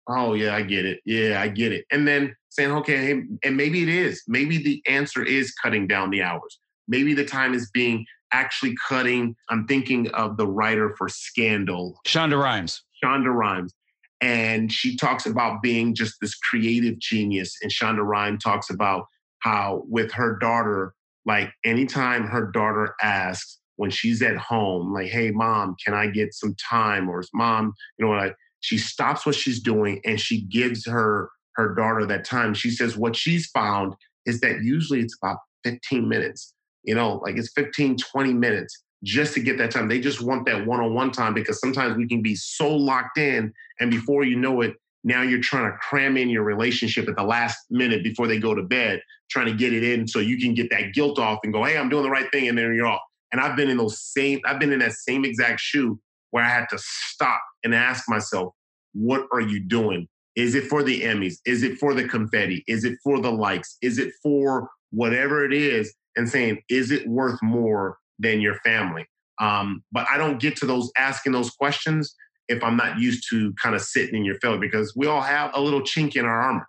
Oh yeah i get it. Yeah i get it. And then saying okay hey, and maybe it is. Maybe the answer is cutting down the hours. Maybe the time is being actually cutting. I'm thinking of the writer for scandal. Shonda rhimes. Shonda rhimes and she talks about being just this creative genius. And Shonda Rhimes talks about how with her daughter, like anytime her daughter asks when she's at home, like, hey, mom, can I get some time? Or mom, you know, like she stops what she's doing and she gives her her daughter that time. She says what she's found is that usually it's about 15 minutes, you know, like it's 15, 20 minutes just to get that time. They just want that one on one time because sometimes we can be so locked in. And before you know it, now you're trying to cram in your relationship at the last minute before they go to bed, trying to get it in so you can get that guilt off and go, hey, I'm doing the right thing. And then you're off. And I've been in those same, I've been in that same exact shoe where I had to stop and ask myself, what are you doing? Is it for the Emmys? Is it for the confetti? Is it for the likes? Is it for whatever it is? And saying, is it worth more than your family. Um, but I don't get to those asking those questions if I'm not used to kind of sitting in your failure because we all have a little chink in our armor.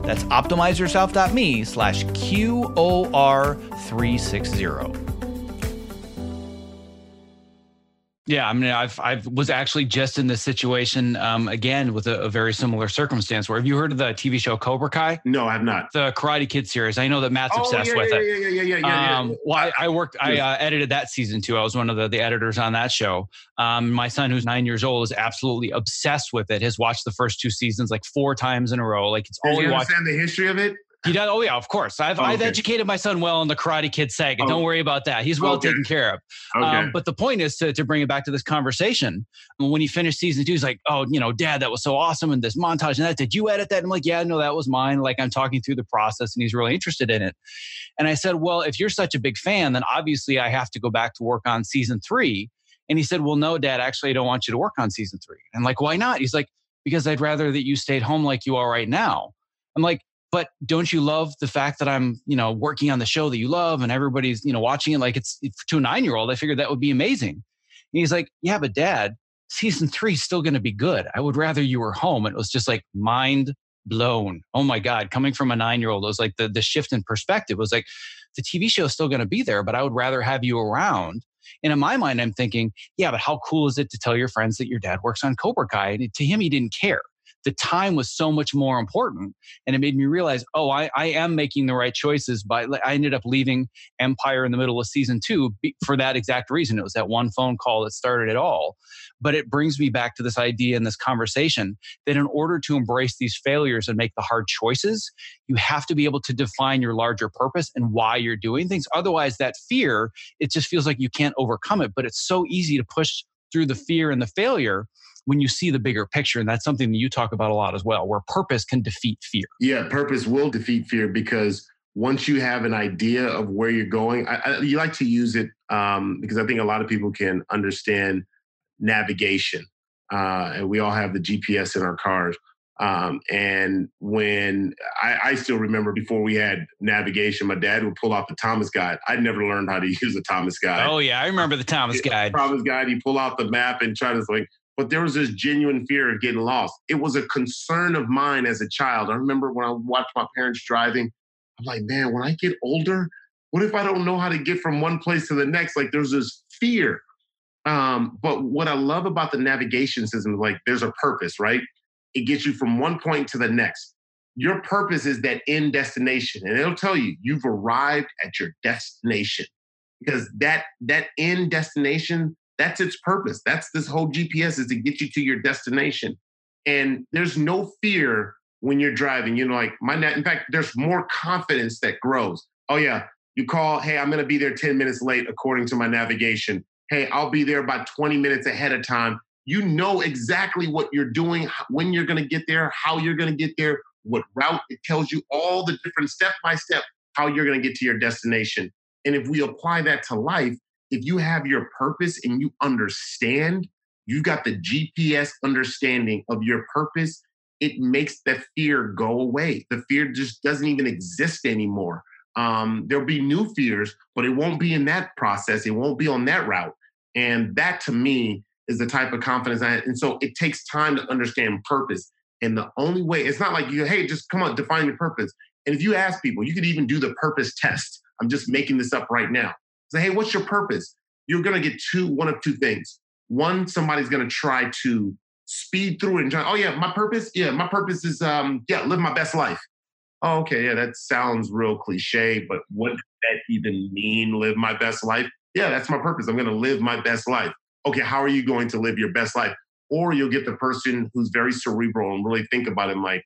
That's optimizeyourself.me slash QOR360. Yeah, I mean, I've I was actually just in this situation um, again with a, a, very similar circumstance. Where have you heard of the TV show Cobra Kai? No, I have not. The Karate Kid series. I know that Matt's oh, obsessed yeah, with yeah, it. Yeah, yeah, yeah, yeah, yeah. Um, well, I, I worked. I uh, edited that season too. I was one of the, the editors on that show. Um, my son, who's nine years old, is absolutely obsessed with it. Has watched the first two seasons like four times in a row. Like it's Does all he he understand the history of it? He does. Oh yeah, of course. I've oh, okay. I've educated my son well on the Karate Kid saga. Oh. Don't worry about that. He's well okay. taken care of. Okay. Um, but the point is to, to bring it back to this conversation. When he finished season two, he's like, "Oh, you know, Dad, that was so awesome." And this montage and that. Did you edit that? And I'm like, "Yeah, no, that was mine." Like I'm talking through the process, and he's really interested in it. And I said, "Well, if you're such a big fan, then obviously I have to go back to work on season three And he said, Well, no, dad, actually, I don't want you to work on season three. And I'm like, Why not? He's like, Because I'd rather that you stayed home like you are right now. I'm like, but don't you love the fact that I'm, you know, working on the show that you love and everybody's, you know, watching it like it's to a nine year old? I figured that would be amazing. And he's like, yeah, but dad, season three is still going to be good. I would rather you were home. And it was just like mind blown. Oh my God. Coming from a nine year old, it was like the, the shift in perspective was like, the TV show is still going to be there, but I would rather have you around. And in my mind, I'm thinking, yeah, but how cool is it to tell your friends that your dad works on Cobra Kai? And to him, he didn't care the time was so much more important. And it made me realize, oh, I, I am making the right choices. But I ended up leaving Empire in the middle of season two for that exact reason. It was that one phone call that started it all. But it brings me back to this idea in this conversation that in order to embrace these failures and make the hard choices, you have to be able to define your larger purpose and why you're doing things. Otherwise, that fear, it just feels like you can't overcome it. But it's so easy to push through the fear and the failure when you see the bigger picture. And that's something that you talk about a lot as well, where purpose can defeat fear. Yeah, purpose will defeat fear because once you have an idea of where you're going, I, I, you like to use it um, because I think a lot of people can understand navigation. Uh, and we all have the GPS in our cars. Um, and when I, I, still remember before we had navigation, my dad would pull out the Thomas guide. I'd never learned how to use a Thomas guide. Oh yeah, I remember the Thomas guide. Thomas guide. He pull out the map and try to like, but there was this genuine fear of getting lost. It was a concern of mine as a child. I remember when I watched my parents driving, I'm like, man, when I get older, what if I don't know how to get from one place to the next? Like there's this fear. Um, but what I love about the navigation system is like there's a purpose, right? It gets you from one point to the next. Your purpose is that end destination, and it'll tell you you've arrived at your destination because that that end destination that's its purpose. That's this whole GPS is to get you to your destination. And there's no fear when you're driving. You know, like my net, in fact, there's more confidence that grows. Oh, yeah. You call, hey, I'm going to be there 10 minutes late according to my navigation. Hey, I'll be there about 20 minutes ahead of time. You know exactly what you're doing, when you're going to get there, how you're going to get there, what route. It tells you all the different step by step how you're going to get to your destination. And if we apply that to life, if you have your purpose and you understand, you got the GPS understanding of your purpose, it makes the fear go away. The fear just doesn't even exist anymore. Um, there'll be new fears, but it won't be in that process. It won't be on that route. And that to me is the type of confidence I and so it takes time to understand purpose. And the only way, it's not like you, hey, just come on, define your purpose. And if you ask people, you could even do the purpose test. I'm just making this up right now. Say, hey, what's your purpose? You're going to get two, one of two things. One, somebody's going to try to speed through it and try, oh, yeah, my purpose? Yeah, my purpose is, um, yeah, live my best life. Oh, okay, yeah, that sounds real cliche, but what does that even mean, live my best life? Yeah, that's my purpose. I'm going to live my best life. Okay, how are you going to live your best life? Or you'll get the person who's very cerebral and really think about it and like,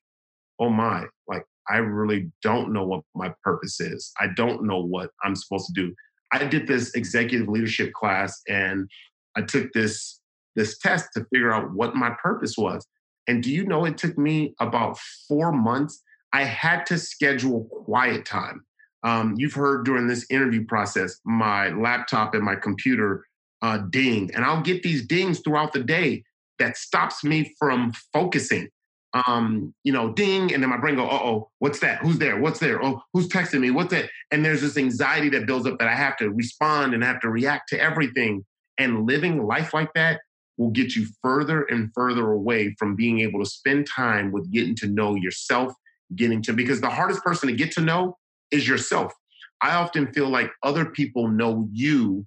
oh my, like I really don't know what my purpose is. I don't know what I'm supposed to do. I did this executive leadership class and I took this this test to figure out what my purpose was. And do you know it took me about four months? I had to schedule quiet time. Um, you've heard during this interview process, my laptop and my computer uh, ding, and I'll get these dings throughout the day that stops me from focusing um, you know, ding, and then my brain go, uh oh, what's that? Who's there? What's there? Oh, who's texting me? What's that? And there's this anxiety that builds up that I have to respond and have to react to everything. And living life like that will get you further and further away from being able to spend time with getting to know yourself, getting to because the hardest person to get to know is yourself. I often feel like other people know you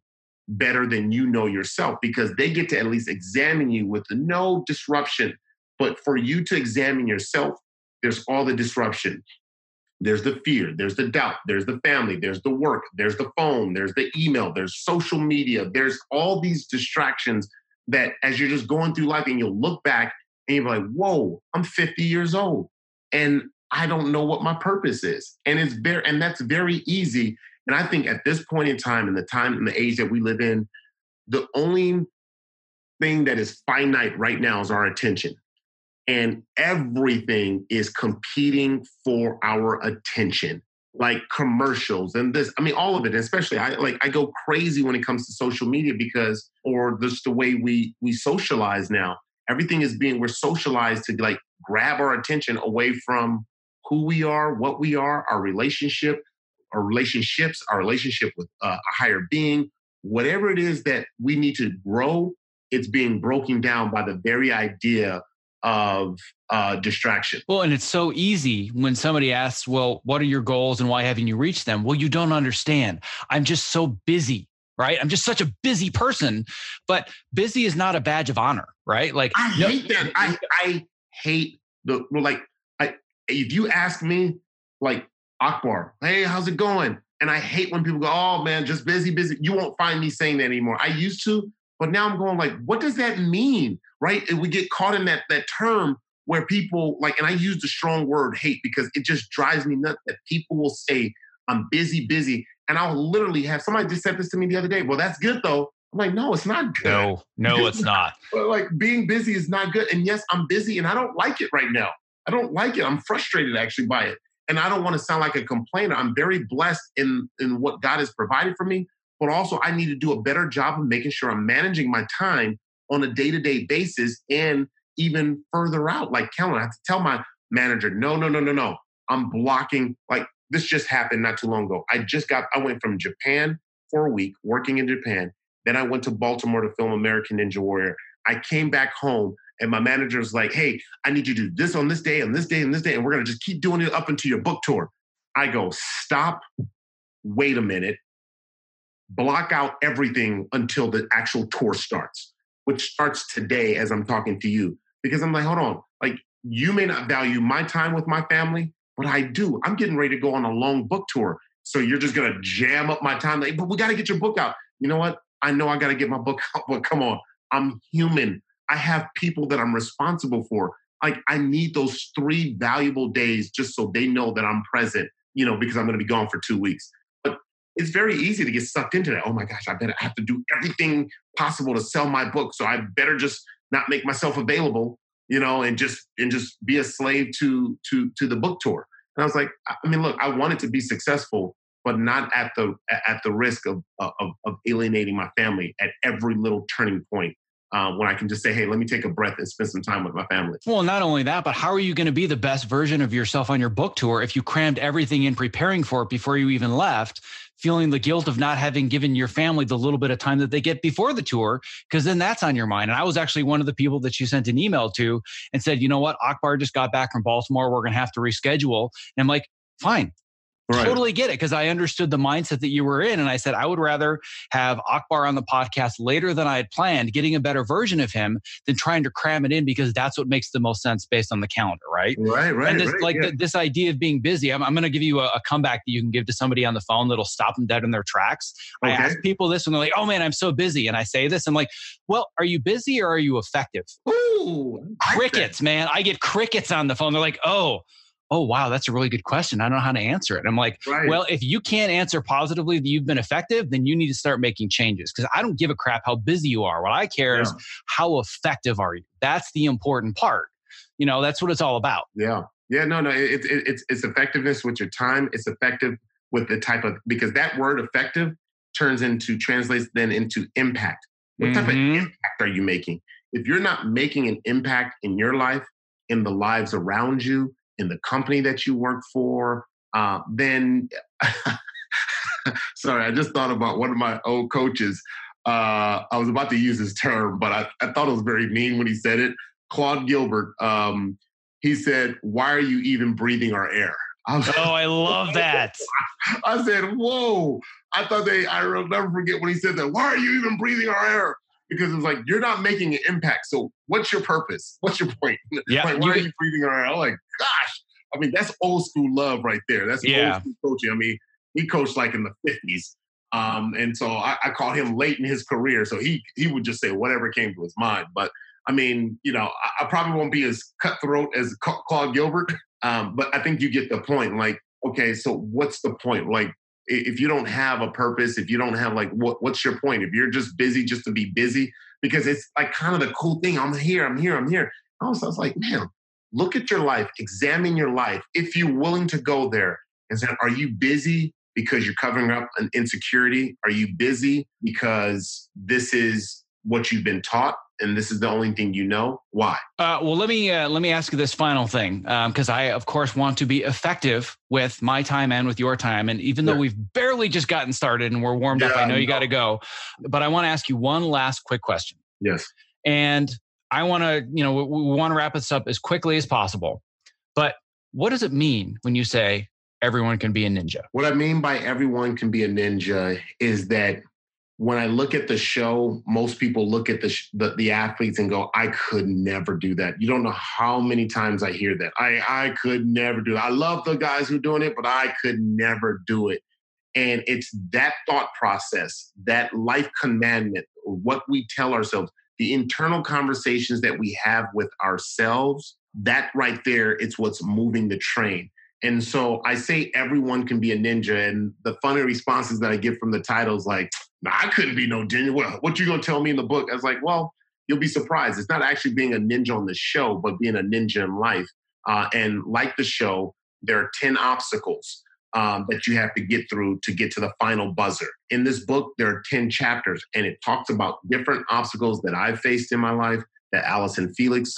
better than you know yourself because they get to at least examine you with no disruption but for you to examine yourself, there's all the disruption. There's the fear, there's the doubt, there's the family, there's the work, there's the phone, there's the email, there's social media, there's all these distractions that as you're just going through life and you'll look back and you're like, whoa, I'm 50 years old and I don't know what my purpose is. And it's very, and that's very easy. And I think at this point in time, in the time and the age that we live in, the only thing that is finite right now is our attention and everything is competing for our attention. like commercials and this i mean all of it especially i like i go crazy when it comes to social media because or just the way we we socialize now everything is being we're socialized to like grab our attention away from who we are what we are our relationship our relationships our relationship with uh, a higher being whatever it is that we need to grow it's being broken down by the very idea of uh, distraction. Well, and it's so easy when somebody asks, Well, what are your goals and why haven't you reached them? Well, you don't understand. I'm just so busy, right? I'm just such a busy person. But busy is not a badge of honor, right? Like, I no, hate that. I, I hate the, well, like, I, if you ask me, like, Akbar, hey, how's it going? And I hate when people go, oh man, just busy, busy. You won't find me saying that anymore. I used to, but now I'm going like, what does that mean? Right? And we get caught in that that term where people like, and I use the strong word hate because it just drives me nuts that people will say, I'm busy, busy. And I'll literally have somebody just said this to me the other day. Well, that's good though. I'm like, no, it's not good. No, no, it's not. But like being busy is not good. And yes, I'm busy and I don't like it right now. I don't like it. I'm frustrated actually by it. And I don't want to sound like a complainer. I'm very blessed in in what God has provided for me but also I need to do a better job of making sure I'm managing my time on a day to day basis and even further out. Like Kellen, I have to tell my manager, no, no, no, no, no. I'm blocking. Like this just happened not too long ago. I just got, I went from Japan for a week working in Japan. Then I went to Baltimore to film American Ninja Warrior. I came back home and my manager was like, hey, I need you to do this on this day, on this day, and this day, and we're gonna just keep doing it up until your book tour. I go, stop, wait a minute block out everything until the actual tour starts, which starts today as I'm talking to you. Because I'm like, hold on, like you may not value my time with my family, but I do. I'm getting ready to go on a long book tour. So you're just gonna jam up my time. Like, but we gotta get your book out. You know what? I know I gotta get my book out, but come on. I'm human. I have people that I'm responsible for. Like I need those three valuable days just so they know that I'm present, you know, because I'm gonna be gone for two weeks it's very easy to get sucked into that. Oh my gosh, I better have to do everything possible to sell my book. So I better just not make myself available, you know, and just and just be a slave to to to the book tour. And I was like, I mean, look, I wanted to be successful, but not at the at the risk of of, of alienating my family at every little turning point uh, when I can just say, hey, let me take a breath and spend some time with my family. Well, not only that, but how are you going to be the best version of yourself on your book tour if you crammed everything in preparing for it before you even left, feeling the guilt of not having given your family the little bit of time that they get before the tour? Because then that's on your mind. And I was actually one of the people that you sent an email to and said, you know what, Akbar just got back from Baltimore. We're going to have to reschedule. And I'm like, fine, Right. Totally get it because I understood the mindset that you were in. And I said, I would rather have Akbar on the podcast later than I had planned, getting a better version of him than trying to cram it in because that's what makes the most sense based on the calendar, right? Right, right. And this, right, like yeah. this idea of being busy, I'm, I'm going to give you a, a, comeback that you can give to somebody on the phone that'll stop them dead in their tracks. Okay. I ask people this and they're like, oh man, I'm so busy. And I say this, I'm like, well, are you busy or are you effective? Ooh, crickets, man. I get crickets on the phone. They're like, oh, oh wow that's a really good question. I don't know how to answer it. I'm like right. well if you can't answer positively that you've been effective then you need to start making changes because i don't give a crap how busy you are. What i care yeah. is how effective are you. That's the important part. You know that's what it's all about. Yeah. Yeah no no it, it, it's it's effectiveness with your time. It's effective with the type of because that word effective turns into translates then into impact. What mm-hmm. type of mm-hmm. impact are you making? If you're not making an impact in your life in the lives around you in the company that you work for, uh, then sorry, I just thought about one of my old coaches. Uh, I was about to use this term, but I, I, thought it was very mean when he said it. Claude Gilbert, um, he said, Why are you even breathing our air? I was, oh, I love that. I said, Whoa. I thought they, I will never forget when he said that. Why are you even breathing our air? Because it's like you're not making an impact. So what's your purpose? What's your point? Yeah, like, why are you breathing around? I'm Like, gosh, I mean, that's old school love right there. That's yeah. old school coaching. I mean, he coached like in the fifties. Um, and so I, I caught him late in his career. So he he would just say whatever came to his mind. But I mean, you know, I, I probably won't be as cutthroat as Claude Gilbert. Um, but I think you get the point. Like, okay, so what's the point? Like, if you don't have a purpose, if you don't have like what what's your point? If you're just busy just to be busy, because it's like kind of the cool thing. I'm here, I'm here, I'm here. I was, I was like, man, look at your life, examine your life. If you're willing to go there, and say, Are you busy because you're covering up an insecurity? Are you busy because this is what you've been taught? And this is the only thing you know? Why? Uh, well let me uh, let me ask you this final thing because um, i of course want to be effective with my time and with your time and even though we've barely just gotten started and we're warmed yeah, up i know you got to go but i want to ask you one last quick question. Yes. And i want to you know we, we want to wrap this up as quickly as possible but what does it mean when you say everyone can be a ninja? What i mean by everyone can be a ninja is that when I look at the show, most people look at the, the, the athletes and go, "I could never do that." You don't know how many times I hear that. I I could never do that. I love the guys who are doing it, but I could never do it. And it's that thought process, that life commandment, what we tell ourselves, the internal conversations that we have with ourselves. That right there, it's what's moving the train. And so I say everyone can be a ninja. And the funny responses that I get from the titles, like, nah, I couldn't be no ninja. What, what you gonna tell me in the book? I was like, well, you'll be surprised. It's not actually being a ninja on the show, but being a ninja in life. Uh, and like the show, there are 10 obstacles um, that you have to get through to get to the final buzzer. In this book, there are 10 chapters, and it talks about different obstacles that I've faced in my life, that Allison Felix,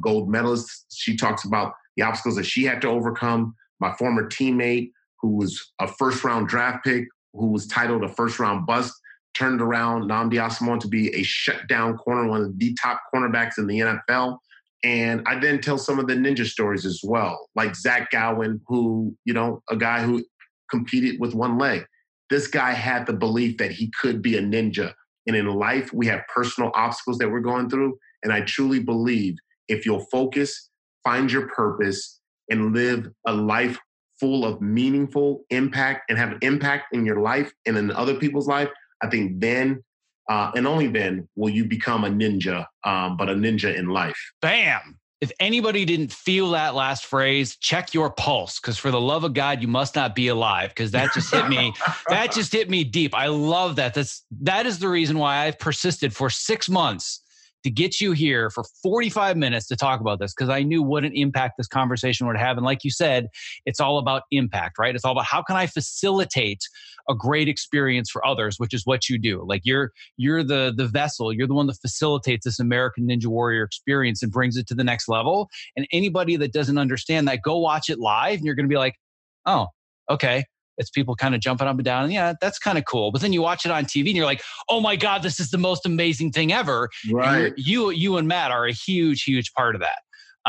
gold medalist, she talks about the obstacles that she had to overcome. My former teammate, who was a first round draft pick, who was titled a first round bust, turned around Nnamdi Asomugha to be a shutdown corner, one of the top cornerbacks in the NFL. And I then tell some of the ninja stories as well, like Zach Gowen, who, you know, a guy who competed with one leg. This guy had the belief that he could be a ninja. And in life, we have personal obstacles that we're going through. And I truly believe if you'll focus, find your purpose, and live a life full of meaningful impact and have an impact in your life and in other people's life, I think then uh, and only then will you become a ninja, um, but a ninja in life. Bam. If anybody didn't feel that last phrase, check your pulse because for the love of God, you must not be alive because that just hit me. that just hit me deep. I love that. That's that is the reason why I've persisted for six months to get you here for 45 minutes to talk about this because I knew what an impact this conversation would have. And like you said, it's all about impact, right? It's all about how can I facilitate a great experience for others, which is what you do. Like you're you're the the vessel, you're the one that facilitates this American Ninja Warrior experience and brings it to the next level. And anybody that doesn't understand that, go watch it live and you're to be like, "Oh, okay, it's people kind of jumping up and down. And yeah, that's kind of cool. But then you watch it on TV and you're like, oh my God, this is the most amazing thing ever. Right. You, you and Matt are a huge, huge part of that.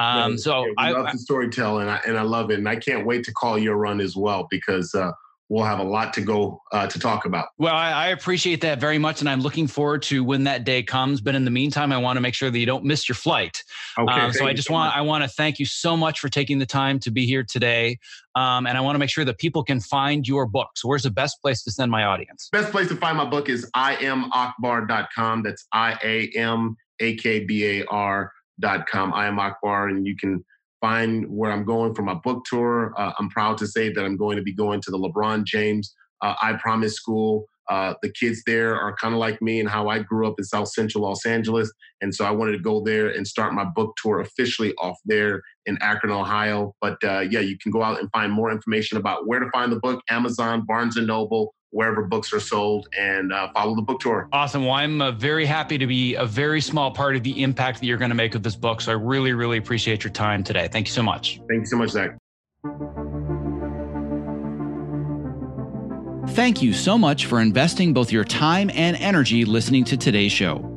Um, so yeah, I love the storytelling and I, and I love it. And I can't wait to call your run as well because uh, we'll have a lot to go uh, to talk about. Well, I, I, appreciate that very much, and I'm looking forward to when that day comes. But in the meantime, I want to make sure that you don't miss your flight. Okay. Um, so I just so want much. I want to thank you so much for taking the time to be here today, um, and I want to make sure that people can find your book. So where's the best place to send my audience? Best place to find my book is iamakbar.com. That's I A M A K B A R dot com. I am Akbar, and you can find where I'm going for my book tour. Uh, I'm proud to say that I'm going to be going to the LeBron James uh, I Promise School. Uh, the kids there are kind of like me and how I grew up in South Central Los Angeles. And so I wanted to go there and start my book tour officially off there in Akron, Ohio. But uh, yeah, you can go out and find more information about where to find the book Amazon, Barnes and Noble, wherever books are sold and uh, follow the book tour. Awesome. Well, I'm uh, very happy to be a very small part of the impact that you're going to make with this book. So I really, really appreciate your time today. Thank you so much. Thank you so much, Zach. Thank you so much for investing both your time and energy listening to today's show.